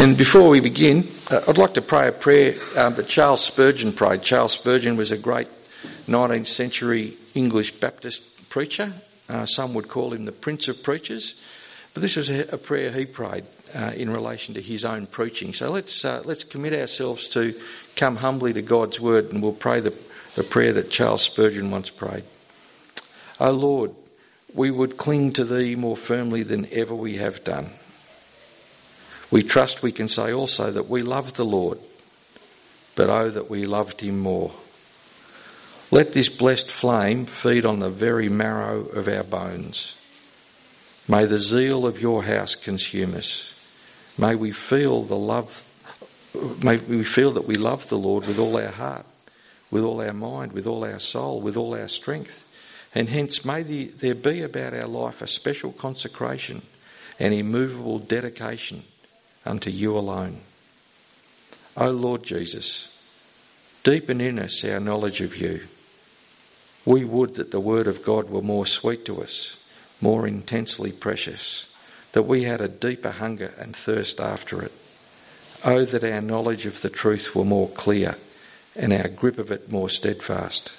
And before we begin, uh, I'd like to pray a prayer um, that Charles Spurgeon prayed. Charles Spurgeon was a great 19th century English Baptist preacher. Uh, some would call him the Prince of Preachers. But this was a, a prayer he prayed uh, in relation to his own preaching. So let's, uh, let's commit ourselves to come humbly to God's Word and we'll pray the, the prayer that Charles Spurgeon once prayed. O Lord, we would cling to Thee more firmly than ever we have done. We trust we can say also that we love the Lord, but oh that we loved him more. Let this blessed flame feed on the very marrow of our bones. May the zeal of your house consume us. May we feel the love, may we feel that we love the Lord with all our heart, with all our mind, with all our soul, with all our strength. And hence may there be about our life a special consecration an immovable dedication unto you alone. O Lord Jesus, deepen in us our knowledge of you. We would that the word of God were more sweet to us, more intensely precious, that we had a deeper hunger and thirst after it. Oh, that our knowledge of the truth were more clear and our grip of it more steadfast.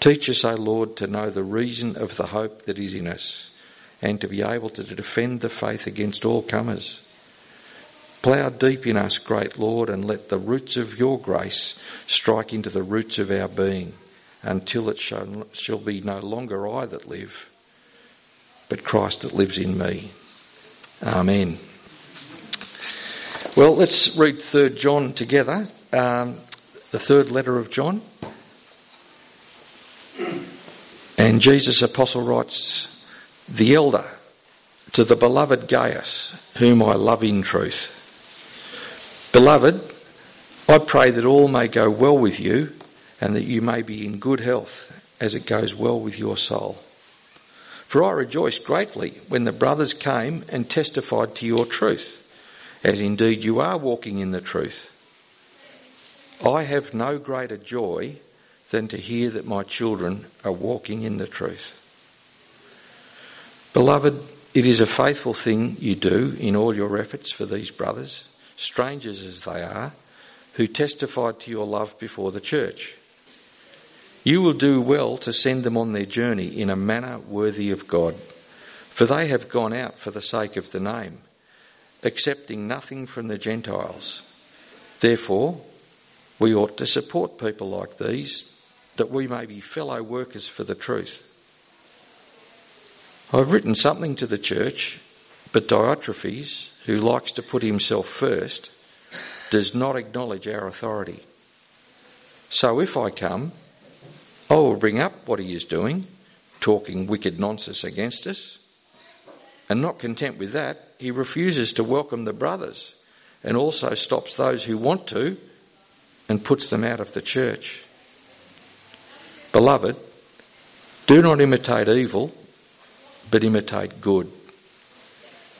Teach us, O Lord, to know the reason of the hope that is in us and to be able to defend the faith against all comers Plough deep in us, great Lord, and let the roots of your grace strike into the roots of our being until it shall, shall be no longer I that live, but Christ that lives in me. Amen. Well, let's read 3rd John together, um, the third letter of John. And Jesus, apostle, writes, The elder to the beloved Gaius, whom I love in truth. Beloved, I pray that all may go well with you and that you may be in good health as it goes well with your soul. For I rejoiced greatly when the brothers came and testified to your truth, as indeed you are walking in the truth. I have no greater joy than to hear that my children are walking in the truth. Beloved, it is a faithful thing you do in all your efforts for these brothers strangers as they are, who testified to your love before the church. You will do well to send them on their journey in a manner worthy of God, for they have gone out for the sake of the name, accepting nothing from the Gentiles. Therefore, we ought to support people like these, that we may be fellow workers for the truth. I've written something to the church, but Diotrephes, who likes to put himself first, does not acknowledge our authority. So if I come, I will bring up what he is doing, talking wicked nonsense against us. And not content with that, he refuses to welcome the brothers and also stops those who want to and puts them out of the church. Beloved, do not imitate evil, but imitate good.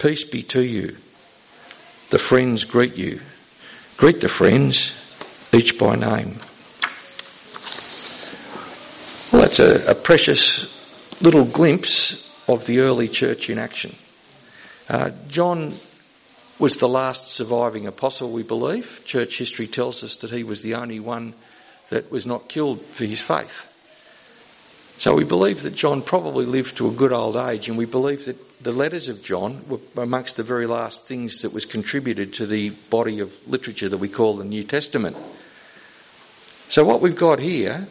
Peace be to you. The friends greet you. Greet the friends, each by name. Well, that's a, a precious little glimpse of the early church in action. Uh, John was the last surviving apostle, we believe. Church history tells us that he was the only one that was not killed for his faith. So we believe that John probably lived to a good old age, and we believe that the letters of John were amongst the very last things that was contributed to the body of literature that we call the New Testament. So what we've got here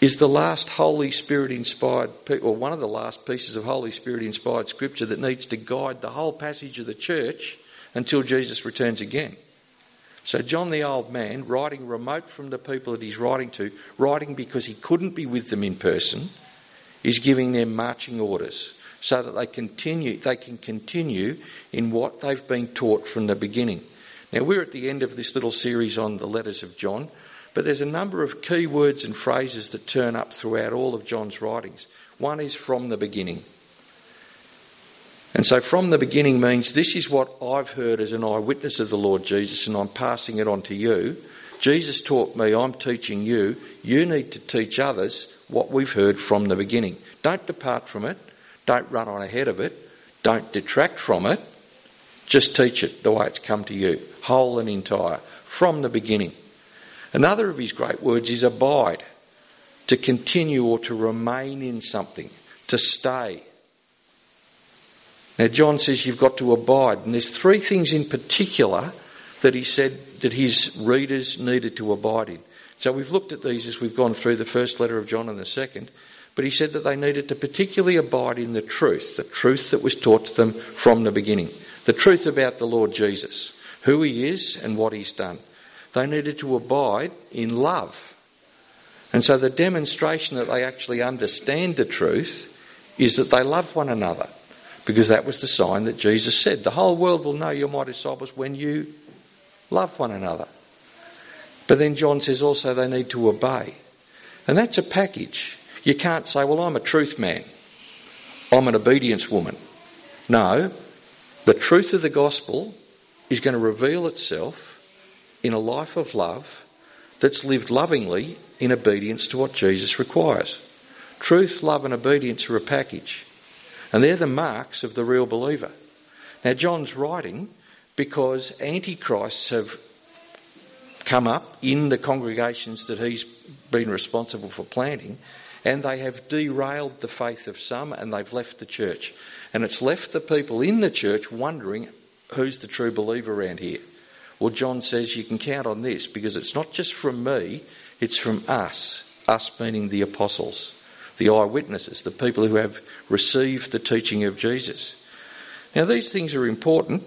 is the last Holy Spirit inspired, or one of the last pieces of Holy Spirit inspired scripture that needs to guide the whole passage of the church until Jesus returns again. So John the old man, writing remote from the people that he's writing to, writing because he couldn't be with them in person, is giving them marching orders so that they continue they can continue in what they've been taught from the beginning. Now we're at the end of this little series on the letters of John, but there's a number of key words and phrases that turn up throughout all of John's writings. One is from the beginning. And so from the beginning means this is what I've heard as an eyewitness of the Lord Jesus and I'm passing it on to you. Jesus taught me, I'm teaching you. You need to teach others what we've heard from the beginning. Don't depart from it. Don't run on ahead of it. Don't detract from it. Just teach it the way it's come to you, whole and entire, from the beginning. Another of his great words is abide, to continue or to remain in something, to stay. Now, John says you've got to abide, and there's three things in particular that he said that his readers needed to abide in. So we've looked at these as we've gone through the first letter of John and the second, but he said that they needed to particularly abide in the truth, the truth that was taught to them from the beginning, the truth about the Lord Jesus, who he is and what he's done. They needed to abide in love. And so the demonstration that they actually understand the truth is that they love one another because that was the sign that Jesus said. The whole world will know you're my disciples when you love one another. But then John says also they need to obey. And that's a package. You can't say, well, I'm a truth man. I'm an obedience woman. No, the truth of the gospel is going to reveal itself in a life of love that's lived lovingly in obedience to what Jesus requires. Truth, love, and obedience are a package. And they're the marks of the real believer. Now, John's writing because antichrists have come up in the congregations that he's been responsible for planting, and they have derailed the faith of some and they've left the church. And it's left the people in the church wondering who's the true believer around here. Well, John says you can count on this because it's not just from me, it's from us, us meaning the apostles, the eyewitnesses, the people who have received the teaching of Jesus. Now, these things are important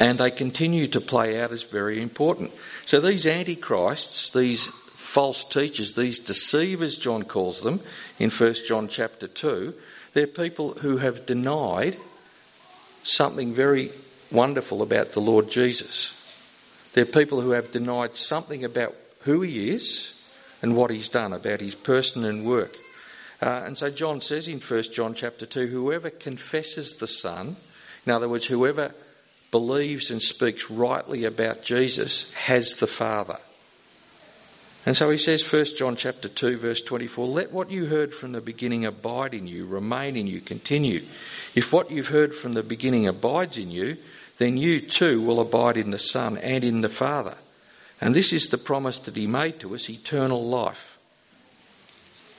and they continue to play out as very important. So these antichrists, these false teachers, these deceivers, John calls them in 1 John chapter 2, they're people who have denied something very wonderful about the Lord Jesus. They're people who have denied something about who he is and what he's done, about his person and work. Uh, and so John says in 1 John chapter 2, whoever confesses the Son, in other words, whoever believes and speaks rightly about Jesus has the Father. And so he says, 1 John chapter 2 verse 24, let what you heard from the beginning abide in you, remain in you, continue. If what you've heard from the beginning abides in you, then you too will abide in the Son and in the Father. And this is the promise that he made to us, eternal life.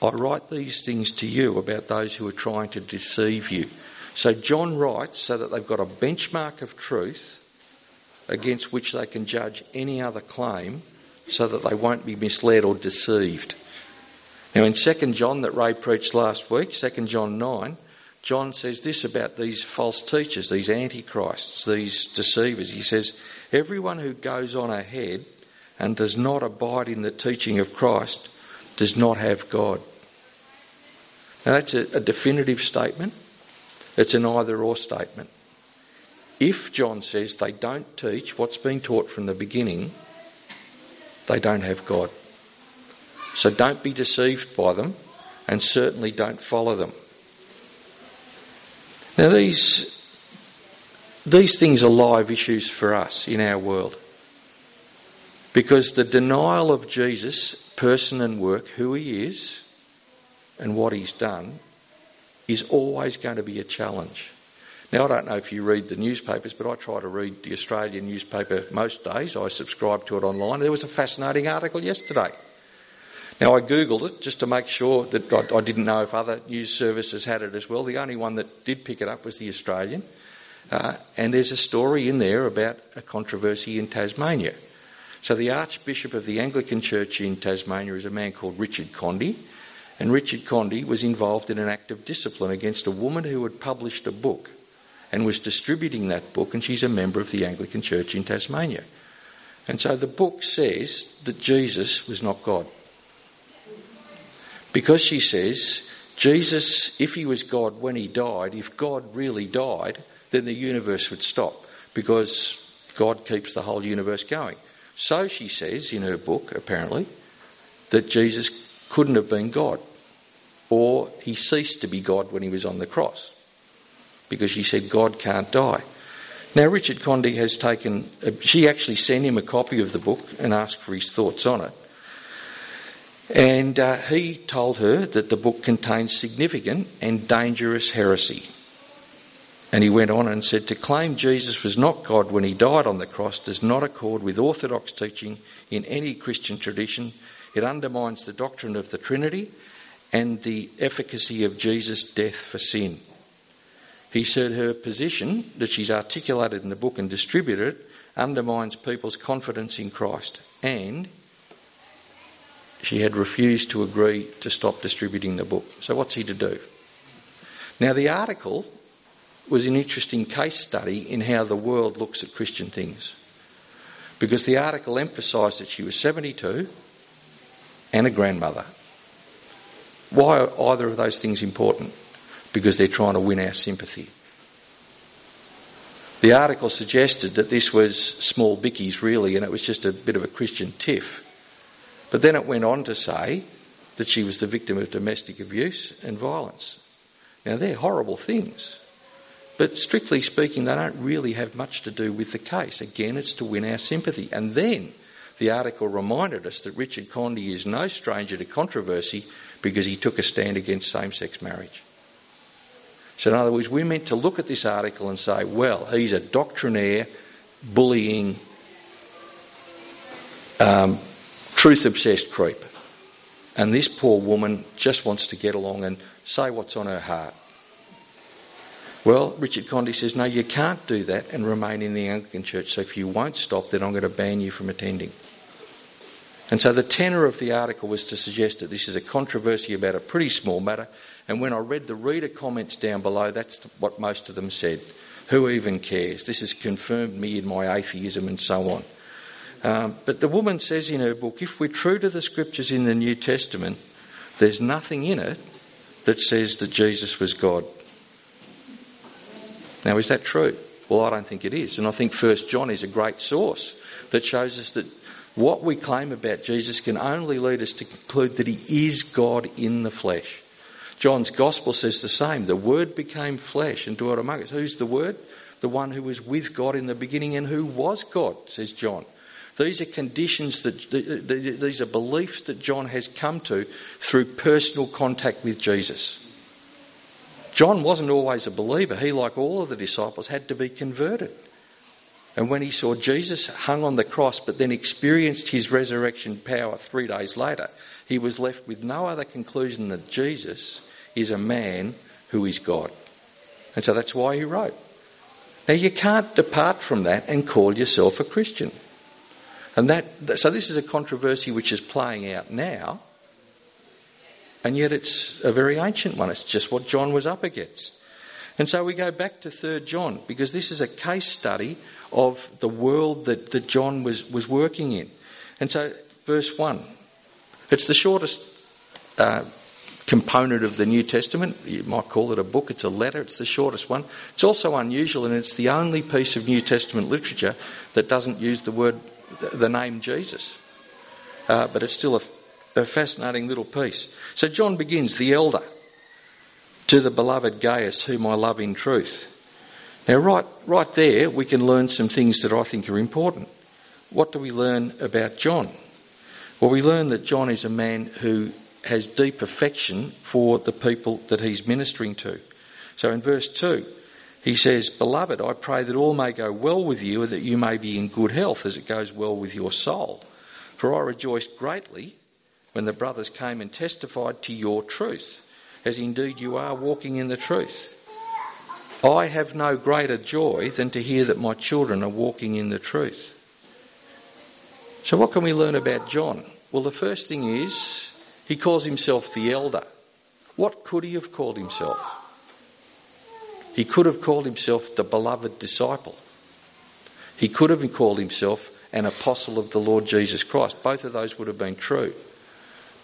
I write these things to you about those who are trying to deceive you. So John writes so that they've got a benchmark of truth against which they can judge any other claim so that they won't be misled or deceived. Now in 2 John that Ray preached last week, 2 John 9, John says this about these false teachers, these antichrists, these deceivers. He says, everyone who goes on ahead and does not abide in the teaching of Christ does not have God. Now that's a, a definitive statement. It's an either or statement. If John says they don't teach what's been taught from the beginning, they don't have God. So don't be deceived by them and certainly don't follow them. Now these, these things are live issues for us in our world. Because the denial of Jesus, person and work, who he is and what he's done, is always going to be a challenge. Now, I don't know if you read the newspapers, but I try to read the Australian newspaper most days. I subscribe to it online. There was a fascinating article yesterday. Now, I googled it just to make sure that I, I didn't know if other news services had it as well. The only one that did pick it up was the Australian. Uh, and there's a story in there about a controversy in Tasmania. So the Archbishop of the Anglican Church in Tasmania is a man called Richard Condie. And Richard Condie was involved in an act of discipline against a woman who had published a book and was distributing that book, and she's a member of the Anglican Church in Tasmania. And so the book says that Jesus was not God. Because she says Jesus, if he was God when he died, if God really died, then the universe would stop because God keeps the whole universe going. So she says in her book, apparently, that Jesus couldn't have been God or he ceased to be God when he was on the cross because she said God can't die. Now, Richard Condie has taken, she actually sent him a copy of the book and asked for his thoughts on it. And uh, he told her that the book contains significant and dangerous heresy. And he went on and said, To claim Jesus was not God when he died on the cross does not accord with orthodox teaching in any Christian tradition. It undermines the doctrine of the Trinity and the efficacy of Jesus' death for sin. He said her position that she's articulated in the book and distributed it undermines people's confidence in Christ and she had refused to agree to stop distributing the book. So what's he to do? Now the article was an interesting case study in how the world looks at Christian things. Because the article emphasised that she was 72 and a grandmother. Why are either of those things important? Because they're trying to win our sympathy. The article suggested that this was small bickies really and it was just a bit of a Christian tiff. But then it went on to say that she was the victim of domestic abuse and violence. Now they're horrible things. But strictly speaking, they don't really have much to do with the case. Again, it's to win our sympathy. And then the article reminded us that Richard Condie is no stranger to controversy because he took a stand against same sex marriage. So, in other words, we're meant to look at this article and say, well, he's a doctrinaire, bullying, um, truth obsessed creep. And this poor woman just wants to get along and say what's on her heart. Well, Richard Condie says, no, you can't do that and remain in the Anglican Church. So if you won't stop, then I'm going to ban you from attending. And so the tenor of the article was to suggest that this is a controversy about a pretty small matter. And when I read the reader comments down below, that's what most of them said. Who even cares? This has confirmed me in my atheism and so on. Um, but the woman says in her book, if we're true to the scriptures in the New Testament, there's nothing in it that says that Jesus was God. Now, is that true? Well, I don't think it is. And I think First John is a great source that shows us that what we claim about Jesus can only lead us to conclude that he is God in the flesh. John's gospel says the same. The word became flesh and dwelt among us. Who's the word? The one who was with God in the beginning and who was God, says John. These are conditions that, these are beliefs that John has come to through personal contact with Jesus. John wasn't always a believer. He, like all of the disciples, had to be converted. And when he saw Jesus hung on the cross, but then experienced his resurrection power three days later, he was left with no other conclusion that Jesus is a man who is God. And so that's why he wrote. Now you can't depart from that and call yourself a Christian. And that, so this is a controversy which is playing out now, and yet it's a very ancient one. It's just what John was up against. And so we go back to 3 John because this is a case study of the world that, that John was, was working in. And so, verse 1. It's the shortest uh, component of the New Testament. You might call it a book, it's a letter, it's the shortest one. It's also unusual and it's the only piece of New Testament literature that doesn't use the word, the name Jesus. Uh, but it's still a a fascinating little piece. So John begins, the elder, to the beloved Gaius, whom I love in truth. Now, right, right there, we can learn some things that I think are important. What do we learn about John? Well, we learn that John is a man who has deep affection for the people that he's ministering to. So in verse 2, he says, Beloved, I pray that all may go well with you and that you may be in good health as it goes well with your soul. For I rejoiced greatly when the brothers came and testified to your truth, as indeed you are walking in the truth. I have no greater joy than to hear that my children are walking in the truth. So, what can we learn about John? Well, the first thing is he calls himself the elder. What could he have called himself? He could have called himself the beloved disciple. He could have called himself an apostle of the Lord Jesus Christ. Both of those would have been true.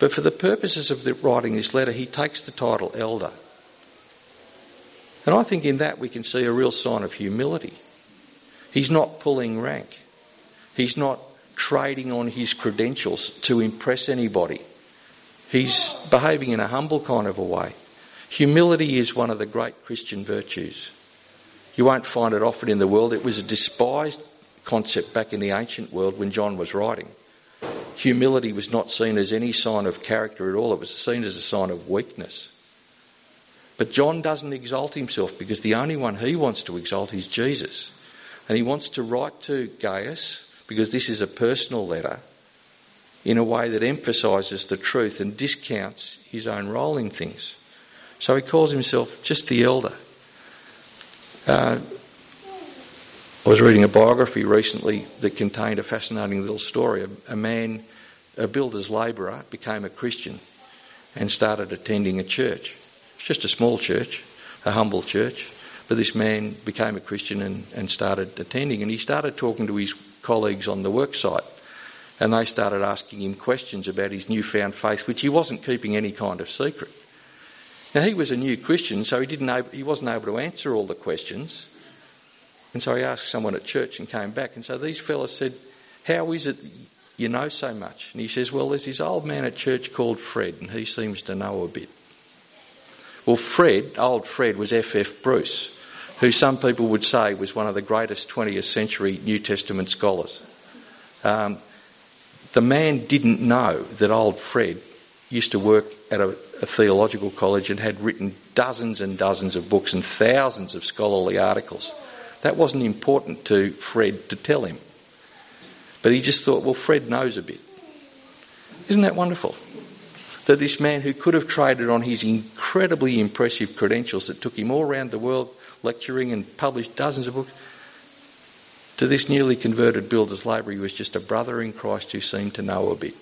But for the purposes of the, writing this letter, he takes the title elder. And I think in that we can see a real sign of humility. He's not pulling rank. He's not trading on his credentials to impress anybody. He's behaving in a humble kind of a way. Humility is one of the great Christian virtues. You won't find it often in the world. It was a despised concept back in the ancient world when John was writing. Humility was not seen as any sign of character at all. It was seen as a sign of weakness. But John doesn't exalt himself because the only one he wants to exalt is Jesus. And he wants to write to Gaius because this is a personal letter in a way that emphasises the truth and discounts his own role in things. So he calls himself just the elder. Uh, I was reading a biography recently that contained a fascinating little story. A, a man, a builder's labourer, became a Christian and started attending a church. It's just a small church, a humble church. But this man became a Christian and, and started attending. And he started talking to his colleagues on the worksite. And they started asking him questions about his newfound faith, which he wasn't keeping any kind of secret. Now he was a new Christian, so he didn't he wasn't able to answer all the questions. And so he asked someone at church and came back. And so these fellows said, How is it you know so much? And he says, Well, there's this old man at church called Fred, and he seems to know a bit. Well, Fred, old Fred, was F.F. Bruce, who some people would say was one of the greatest 20th century New Testament scholars. Um, the man didn't know that old Fred used to work at a, a theological college and had written dozens and dozens of books and thousands of scholarly articles. That wasn't important to Fred to tell him. But he just thought, well, Fred knows a bit. Isn't that wonderful? That this man who could have traded on his incredibly impressive credentials that took him all around the world lecturing and published dozens of books, to this newly converted builder's labourer, he was just a brother in Christ who seemed to know a bit.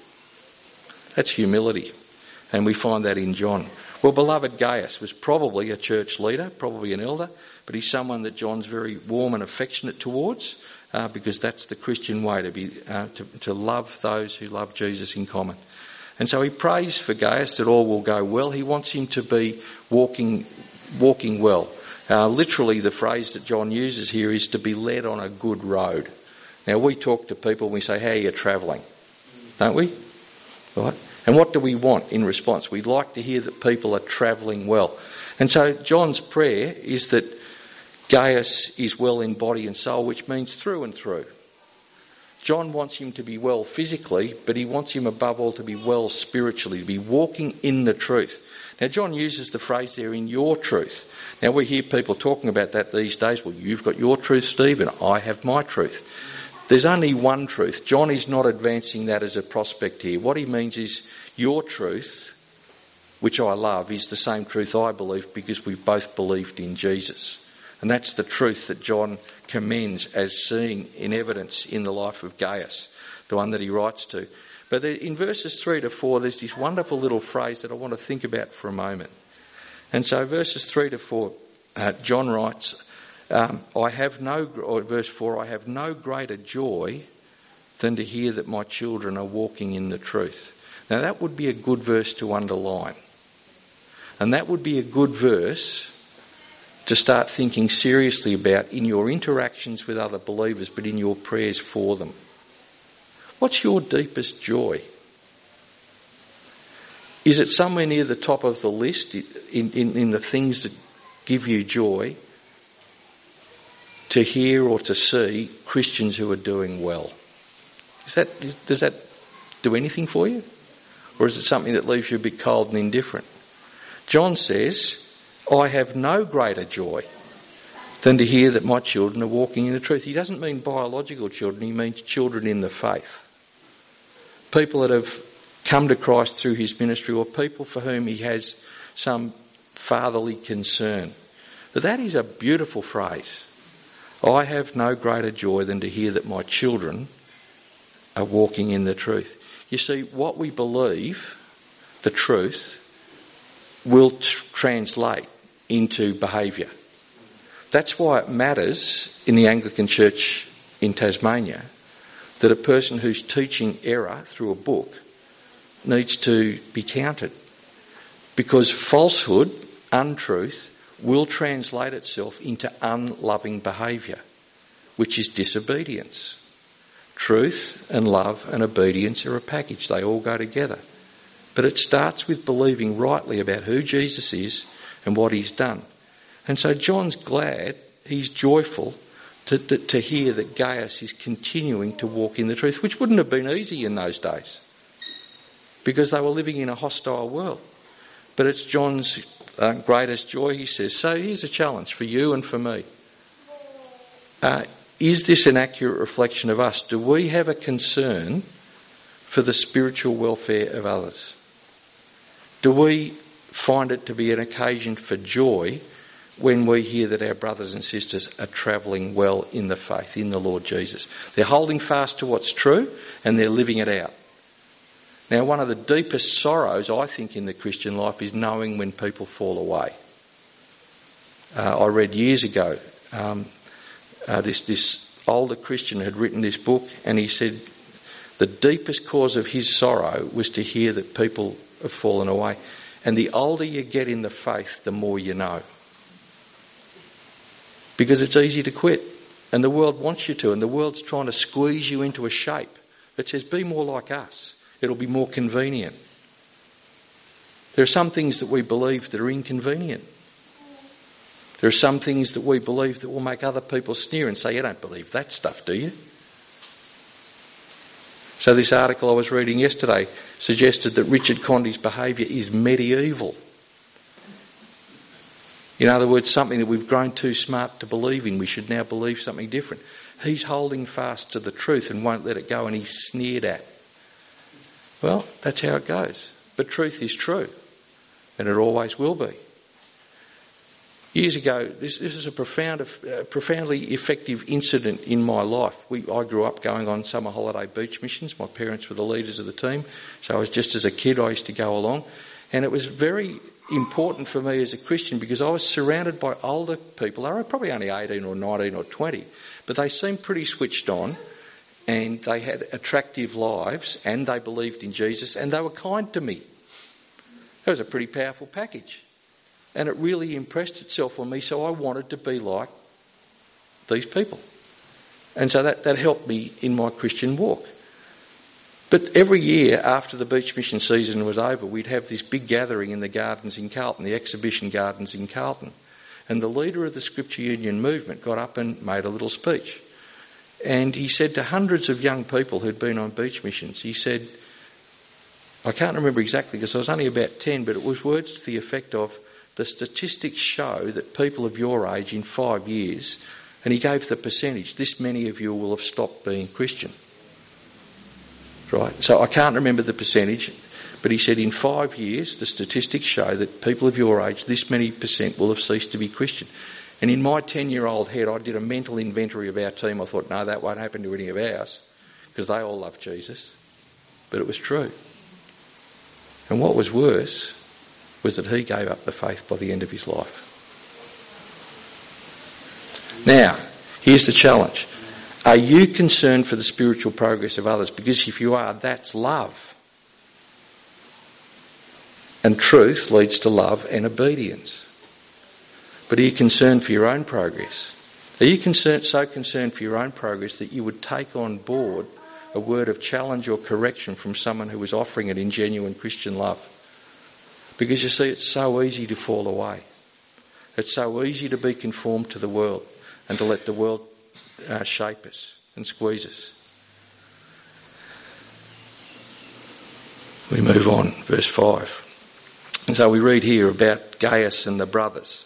That's humility. And we find that in John. Well, beloved Gaius was probably a church leader, probably an elder, but he's someone that John's very warm and affectionate towards uh, because that's the Christian way to be uh, to, to love those who love Jesus in common. And so he prays for Gaius that all will go well. He wants him to be walking walking well. Uh, literally, the phrase that John uses here is to be led on a good road. Now, we talk to people and we say, How are you travelling? Don't we? Right? And what do we want in response? We'd like to hear that people are travelling well. And so, John's prayer is that Gaius is well in body and soul, which means through and through. John wants him to be well physically, but he wants him above all to be well spiritually, to be walking in the truth. Now, John uses the phrase there, in your truth. Now, we hear people talking about that these days. Well, you've got your truth, Steve, and I have my truth. There's only one truth. John is not advancing that as a prospect here. What he means is your truth, which I love, is the same truth I believe because we've both believed in Jesus. And that's the truth that John commends as seeing in evidence in the life of Gaius, the one that he writes to. But in verses 3 to 4, there's this wonderful little phrase that I want to think about for a moment. And so verses 3 to 4, uh, John writes, um, I have no, verse 4, I have no greater joy than to hear that my children are walking in the truth. Now that would be a good verse to underline. And that would be a good verse to start thinking seriously about in your interactions with other believers, but in your prayers for them. What's your deepest joy? Is it somewhere near the top of the list in, in, in the things that give you joy to hear or to see Christians who are doing well? Is that, does that do anything for you? Or is it something that leaves you a bit cold and indifferent? John says, I have no greater joy than to hear that my children are walking in the truth. He doesn't mean biological children, he means children in the faith. People that have come to Christ through his ministry or people for whom he has some fatherly concern. But that is a beautiful phrase. I have no greater joy than to hear that my children are walking in the truth. You see, what we believe, the truth, will tr- translate into behaviour. That's why it matters in the Anglican Church in Tasmania that a person who's teaching error through a book needs to be counted. Because falsehood, untruth, will translate itself into unloving behaviour, which is disobedience. Truth and love and obedience are a package. They all go together. But it starts with believing rightly about who Jesus is and what he's done. And so John's glad, he's joyful to, to, to, hear that Gaius is continuing to walk in the truth, which wouldn't have been easy in those days because they were living in a hostile world. But it's John's uh, greatest joy, he says. So here's a challenge for you and for me. Uh, is this an accurate reflection of us? Do we have a concern for the spiritual welfare of others? Do we find it to be an occasion for joy when we hear that our brothers and sisters are travelling well in the faith, in the Lord Jesus? They're holding fast to what's true and they're living it out. Now, one of the deepest sorrows, I think, in the Christian life is knowing when people fall away. Uh, I read years ago, um, uh, this, this older Christian had written this book, and he said the deepest cause of his sorrow was to hear that people have fallen away. And the older you get in the faith, the more you know. Because it's easy to quit. And the world wants you to, and the world's trying to squeeze you into a shape that says, be more like us. It'll be more convenient. There are some things that we believe that are inconvenient. There are some things that we believe that will make other people sneer and say, You don't believe that stuff, do you? So, this article I was reading yesterday suggested that Richard Condie's behaviour is medieval. In other words, something that we've grown too smart to believe in. We should now believe something different. He's holding fast to the truth and won't let it go, and he's sneered at. Well, that's how it goes. But truth is true, and it always will be. Years ago, this, this is a profound, uh, profoundly effective incident in my life. We, I grew up going on summer holiday beach missions. My parents were the leaders of the team, so I was just as a kid, I used to go along. And it was very important for me as a Christian because I was surrounded by older people. They were probably only 18 or 19 or 20, but they seemed pretty switched on and they had attractive lives and they believed in Jesus and they were kind to me. That was a pretty powerful package. And it really impressed itself on me, so I wanted to be like these people. And so that, that helped me in my Christian walk. But every year after the beach mission season was over, we'd have this big gathering in the gardens in Carlton, the exhibition gardens in Carlton. And the leader of the Scripture Union movement got up and made a little speech. And he said to hundreds of young people who'd been on beach missions, he said, I can't remember exactly because I was only about 10, but it was words to the effect of, the statistics show that people of your age in five years, and he gave the percentage, this many of you will have stopped being Christian. Right? So I can't remember the percentage, but he said in five years, the statistics show that people of your age, this many percent will have ceased to be Christian. And in my 10 year old head, I did a mental inventory of our team. I thought, no, that won't happen to any of ours because they all love Jesus. But it was true. And what was worse was that he gave up the faith by the end of his life. Now, here's the challenge. Are you concerned for the spiritual progress of others? Because if you are, that's love. And truth leads to love and obedience. But are you concerned for your own progress? Are you concerned, so concerned for your own progress that you would take on board a word of challenge or correction from someone who was offering it in genuine Christian love? Because you see, it's so easy to fall away. It's so easy to be conformed to the world and to let the world uh, shape us and squeeze us. We move on, verse 5. And so we read here about Gaius and the brothers.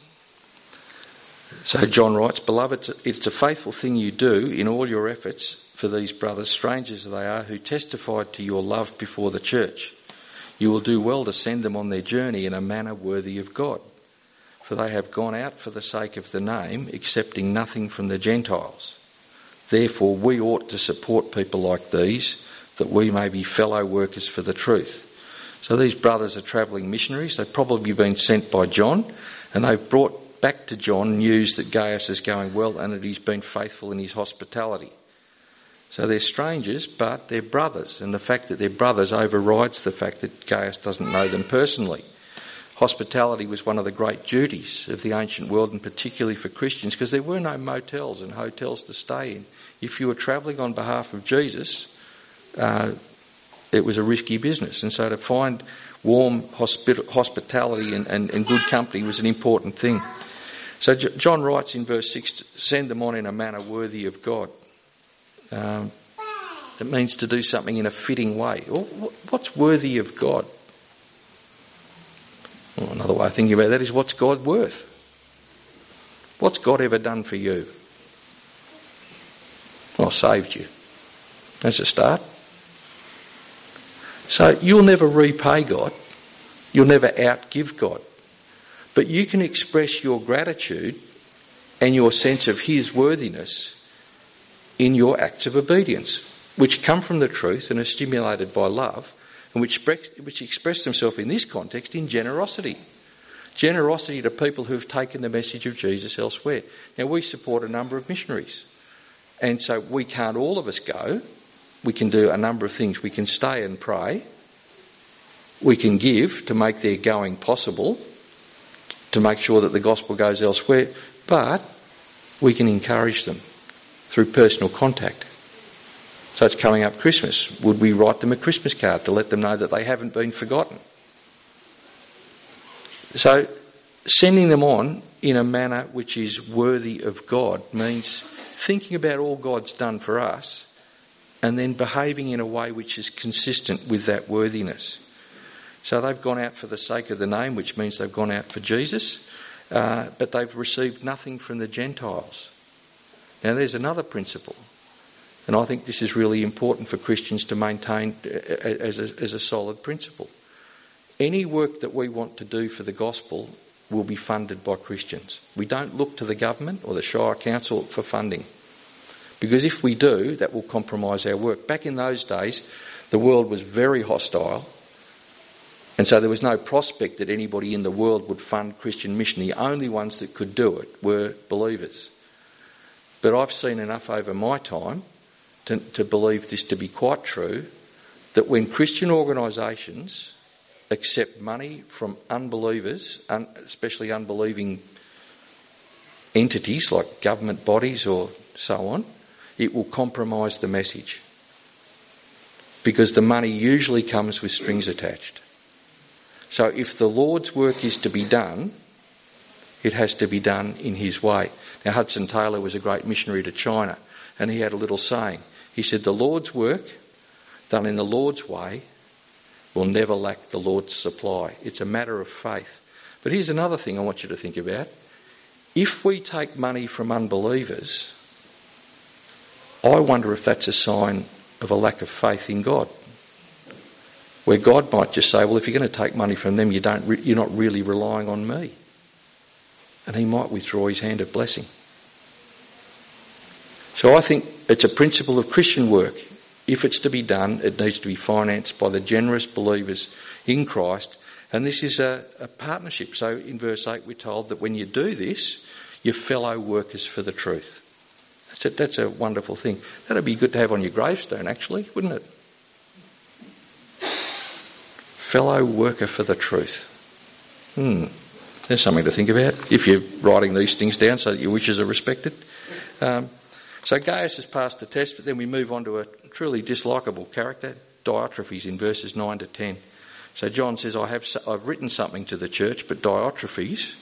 So John writes, Beloved, it's a faithful thing you do in all your efforts for these brothers, strangers they are, who testified to your love before the church. You will do well to send them on their journey in a manner worthy of God. For they have gone out for the sake of the name, accepting nothing from the Gentiles. Therefore, we ought to support people like these, that we may be fellow workers for the truth. So these brothers are travelling missionaries. They've probably been sent by John, and they've brought back to John news that Gaius is going well and that he's been faithful in his hospitality. So they're strangers, but they're brothers, and the fact that they're brothers overrides the fact that Gaius doesn't know them personally. Hospitality was one of the great duties of the ancient world, and particularly for Christians, because there were no motels and hotels to stay in. If you were travelling on behalf of Jesus, uh, it was a risky business, and so to find warm hospitality and, and, and, good company was an important thing. So John writes in verse 6 send them on in a manner worthy of God. Um, it means to do something in a fitting way. What's worthy of God? Well, another way of thinking about that is what's God worth? What's God ever done for you? Well, saved you. That's a start. So you'll never repay God. You'll never outgive God. But you can express your gratitude and your sense of His worthiness in your acts of obedience, which come from the truth and are stimulated by love, and which, which express themselves in this context in generosity. Generosity to people who have taken the message of Jesus elsewhere. Now, we support a number of missionaries, and so we can't all of us go. We can do a number of things. We can stay and pray. We can give to make their going possible, to make sure that the gospel goes elsewhere, but we can encourage them through personal contact. So it's coming up Christmas. Would we write them a Christmas card to let them know that they haven't been forgotten? So sending them on in a manner which is worthy of God means thinking about all God's done for us and then behaving in a way which is consistent with that worthiness. So they've gone out for the sake of the name, which means they've gone out for Jesus, uh, but they've received nothing from the Gentiles. Now, there's another principle, and I think this is really important for Christians to maintain uh, as a, as a solid principle. Any work that we want to do for the gospel will be funded by Christians. We don't look to the government or the Shire Council for funding. Because if we do, that will compromise our work. Back in those days, the world was very hostile, and so there was no prospect that anybody in the world would fund Christian mission. The only ones that could do it were believers. But I've seen enough over my time to, to believe this to be quite true that when Christian organisations accept money from unbelievers, un, especially unbelieving entities like government bodies or so on, it will compromise the message. Because the money usually comes with strings attached. So if the Lord's work is to be done, it has to be done in His way. Now, Hudson Taylor was a great missionary to China, and he had a little saying. He said, The Lord's work, done in the Lord's way, will never lack the Lord's supply. It's a matter of faith. But here's another thing I want you to think about. If we take money from unbelievers, I wonder if that's a sign of a lack of faith in God. Where God might just say, well, if you're going to take money from them, you don't re- you're not really relying on me and he might withdraw his hand of blessing. So I think it's a principle of Christian work. If it's to be done, it needs to be financed by the generous believers in Christ. And this is a, a partnership. So in verse 8 we're told that when you do this, you're fellow workers for the truth. That's a, that's a wonderful thing. That'd be good to have on your gravestone actually, wouldn't it? Fellow worker for the truth. Hmm. There's something to think about if you're writing these things down so that your wishes are respected. Um, so Gaius has passed the test, but then we move on to a truly dislikable character, Diotrephes, in verses 9 to 10. So John says, I have, I've written something to the church, but Diotrephes,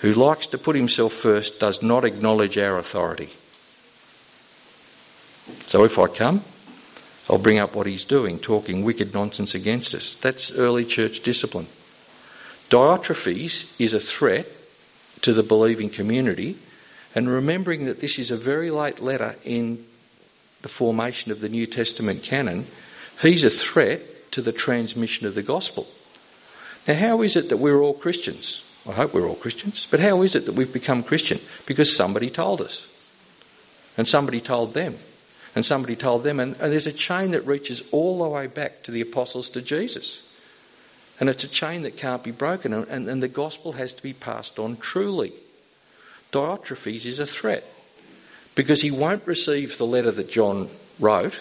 who likes to put himself first, does not acknowledge our authority. So if I come, I'll bring up what he's doing, talking wicked nonsense against us. That's early church discipline. Diotrephes is a threat to the believing community, and remembering that this is a very late letter in the formation of the New Testament canon, he's a threat to the transmission of the gospel. Now, how is it that we're all Christians? I hope we're all Christians, but how is it that we've become Christian? Because somebody told us, and somebody told them, and somebody told them, and, and there's a chain that reaches all the way back to the apostles to Jesus. And it's a chain that can't be broken, and, and the gospel has to be passed on truly. Diotrephes is a threat because he won't receive the letter that John wrote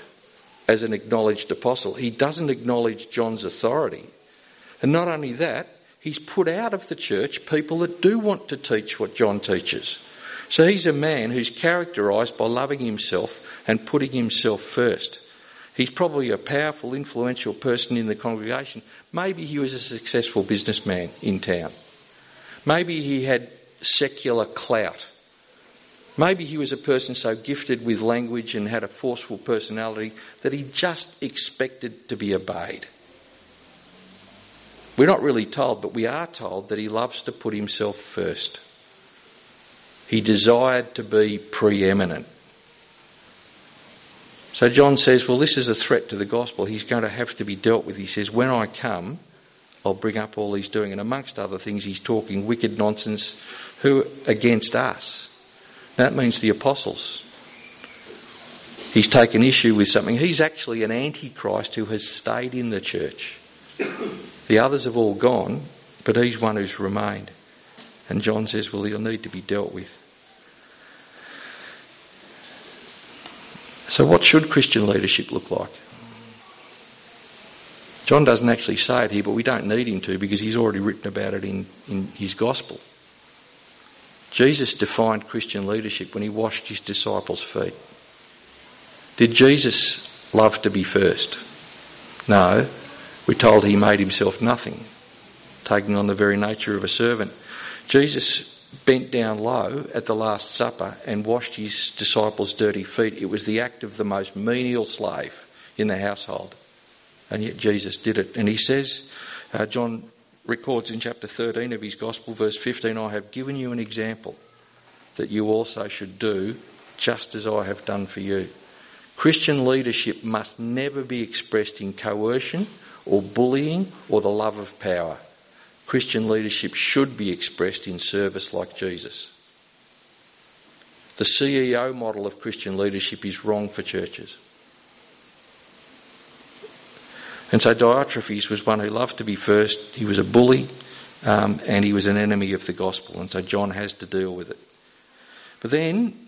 as an acknowledged apostle. He doesn't acknowledge John's authority. And not only that, he's put out of the church people that do want to teach what John teaches. So he's a man who's characterised by loving himself and putting himself first. He's probably a powerful, influential person in the congregation. Maybe he was a successful businessman in town. Maybe he had secular clout. Maybe he was a person so gifted with language and had a forceful personality that he just expected to be obeyed. We're not really told, but we are told that he loves to put himself first. He desired to be preeminent. So John says, well, this is a threat to the gospel. He's going to have to be dealt with. He says, when I come, I'll bring up all he's doing. And amongst other things, he's talking wicked nonsense who against us. That means the apostles. He's taken issue with something. He's actually an antichrist who has stayed in the church. The others have all gone, but he's one who's remained. And John says, well, he'll need to be dealt with. So, what should Christian leadership look like? John doesn't actually say it here, but we don't need him to because he's already written about it in, in his gospel. Jesus defined Christian leadership when he washed his disciples' feet. Did Jesus love to be first? No. We're told he made himself nothing, taking on the very nature of a servant. Jesus bent down low at the Last Supper and washed his disciples' dirty feet. It was the act of the most menial slave in the household. And yet Jesus did it. And he says, uh, John records in chapter 13 of his Gospel, verse 15, I have given you an example that you also should do just as I have done for you. Christian leadership must never be expressed in coercion or bullying or the love of power. Christian leadership should be expressed in service like Jesus. The CEO model of Christian leadership is wrong for churches. And so Diotrephes was one who loved to be first. He was a bully um, and he was an enemy of the gospel. And so John has to deal with it. But then,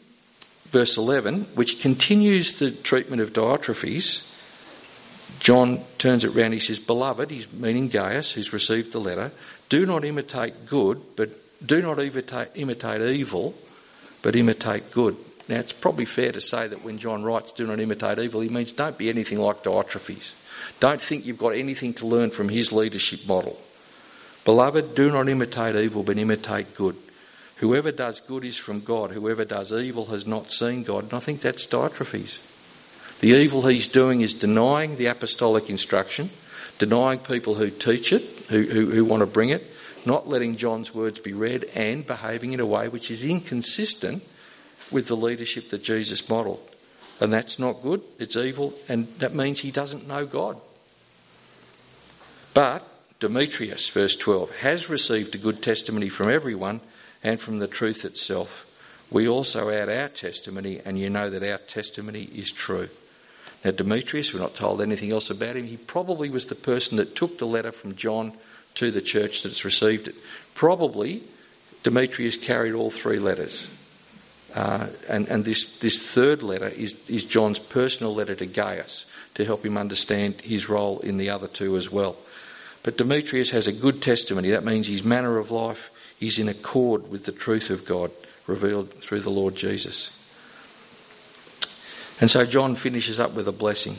verse 11, which continues the treatment of Diotrephes, John turns it round. He says, Beloved, he's meaning Gaius, who's received the letter, do not imitate good, but do not imitate, imitate evil, but imitate good. Now, it's probably fair to say that when John writes, do not imitate evil, he means don't be anything like Diotrephes. Don't think you've got anything to learn from his leadership model. Beloved, do not imitate evil, but imitate good. Whoever does good is from God. Whoever does evil has not seen God. And I think that's Diotrephes. The evil he's doing is denying the apostolic instruction, denying people who teach it, who, who, who want to bring it, not letting John's words be read, and behaving in a way which is inconsistent with the leadership that Jesus modelled. And that's not good, it's evil, and that means he doesn't know God. But Demetrius, verse 12, has received a good testimony from everyone and from the truth itself. We also add our testimony, and you know that our testimony is true. Now, Demetrius, we're not told anything else about him. He probably was the person that took the letter from John to the church that's received it. Probably Demetrius carried all three letters. Uh, and and this, this third letter is, is John's personal letter to Gaius to help him understand his role in the other two as well. But Demetrius has a good testimony. That means his manner of life is in accord with the truth of God revealed through the Lord Jesus. And so John finishes up with a blessing.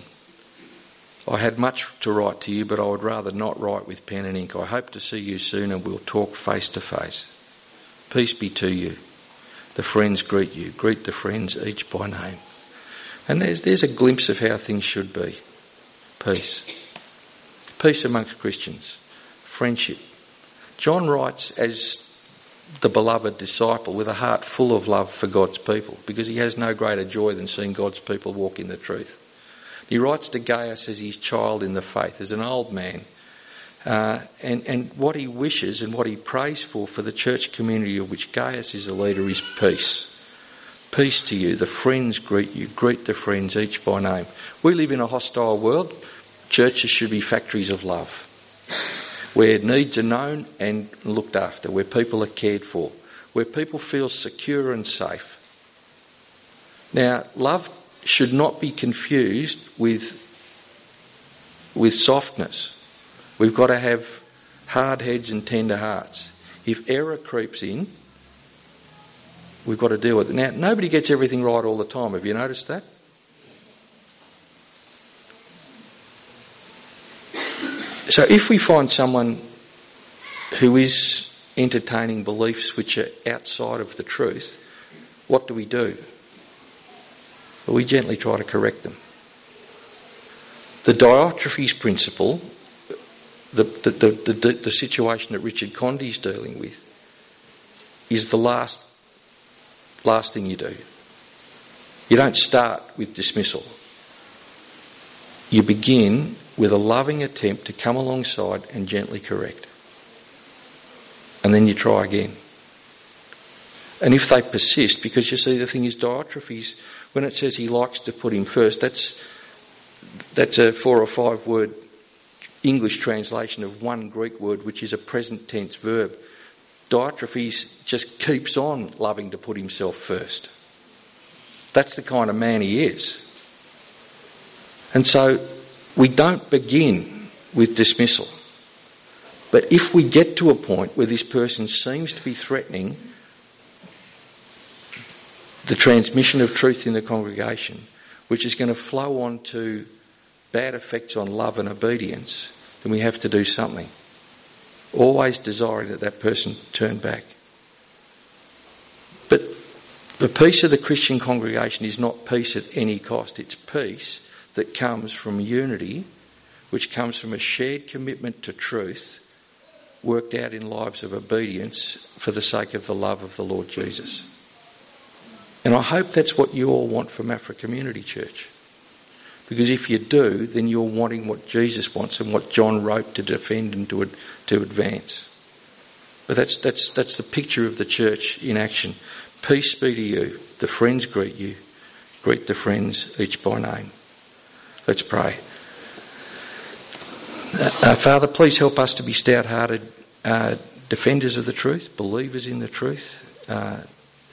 I had much to write to you, but I would rather not write with pen and ink. I hope to see you soon and we'll talk face to face. Peace be to you. The friends greet you. Greet the friends each by name. And there's, there's a glimpse of how things should be. Peace. Peace amongst Christians. Friendship. John writes as the beloved disciple with a heart full of love for God's people because he has no greater joy than seeing God's people walk in the truth. He writes to Gaius as his child in the faith, as an old man. Uh, and, and what he wishes and what he prays for for the church community of which Gaius is a leader is peace. Peace to you. The friends greet you. Greet the friends each by name. We live in a hostile world. Churches should be factories of love where needs are known and looked after, where people are cared for, where people feel secure and safe. Now, love should not be confused with, with softness. We've got to have hard heads and tender hearts. If error creeps in, we've got to deal with it. Now, nobody gets everything right all the time. Have you noticed that? So if we find someone who is entertaining beliefs which are outside of the truth, what do we do? Well, we gently try to correct them. The Diotrephes principle, the, the, the, the, situation that Richard Condie is dealing with, is the last, last thing you do. You don't start with dismissal. You begin with a loving attempt to come alongside and gently correct. And then you try again. And if they persist, because you see the thing is Diotrephes, when it says he likes to put him first, that's, that's a four or five word English translation of one Greek word, which is a present tense verb. Diotrephes just keeps on loving to put himself first. That's the kind of man he is. And so we don't begin with dismissal. But if we get to a point where this person seems to be threatening the transmission of truth in the congregation, which is going to flow on to bad effects on love and obedience, then we have to do something. Always desiring that that person turn back. But the peace of the Christian congregation is not peace at any cost. It's peace that comes from unity, which comes from a shared commitment to truth worked out in lives of obedience for the sake of the love of the Lord Jesus. And I hope that's what you all want from Maffra Community Church. Because if you do, then you're wanting what Jesus wants and what John wrote to defend and to, to advance. But that's, that's, that's the picture of the church in action. Peace be to you. The friends greet you. Greet the friends each by name. Let's pray. Uh, Father, please help us to be stout-hearted uh, defenders of the truth, believers in the truth. Uh,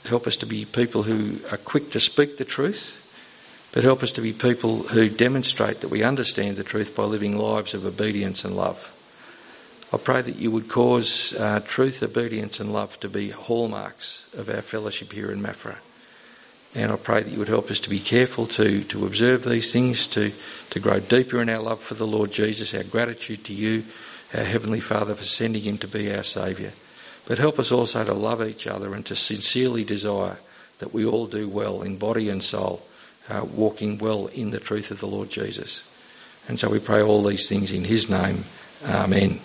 help us to be people who are quick to speak the truth, but help us to be people who demonstrate that we understand the truth by living lives of obedience and love. I pray that you would cause uh, truth, obedience and love to be hallmarks of our fellowship here in Maffra. And I pray that you would help us to be careful to, to observe these things, to, to grow deeper in our love for the Lord Jesus, our gratitude to you, our Heavenly Father, for sending him to be our Saviour. But help us also to love each other and to sincerely desire that we all do well in body and soul, uh, walking well in the truth of the Lord Jesus. And so we pray all these things in His name. Amen.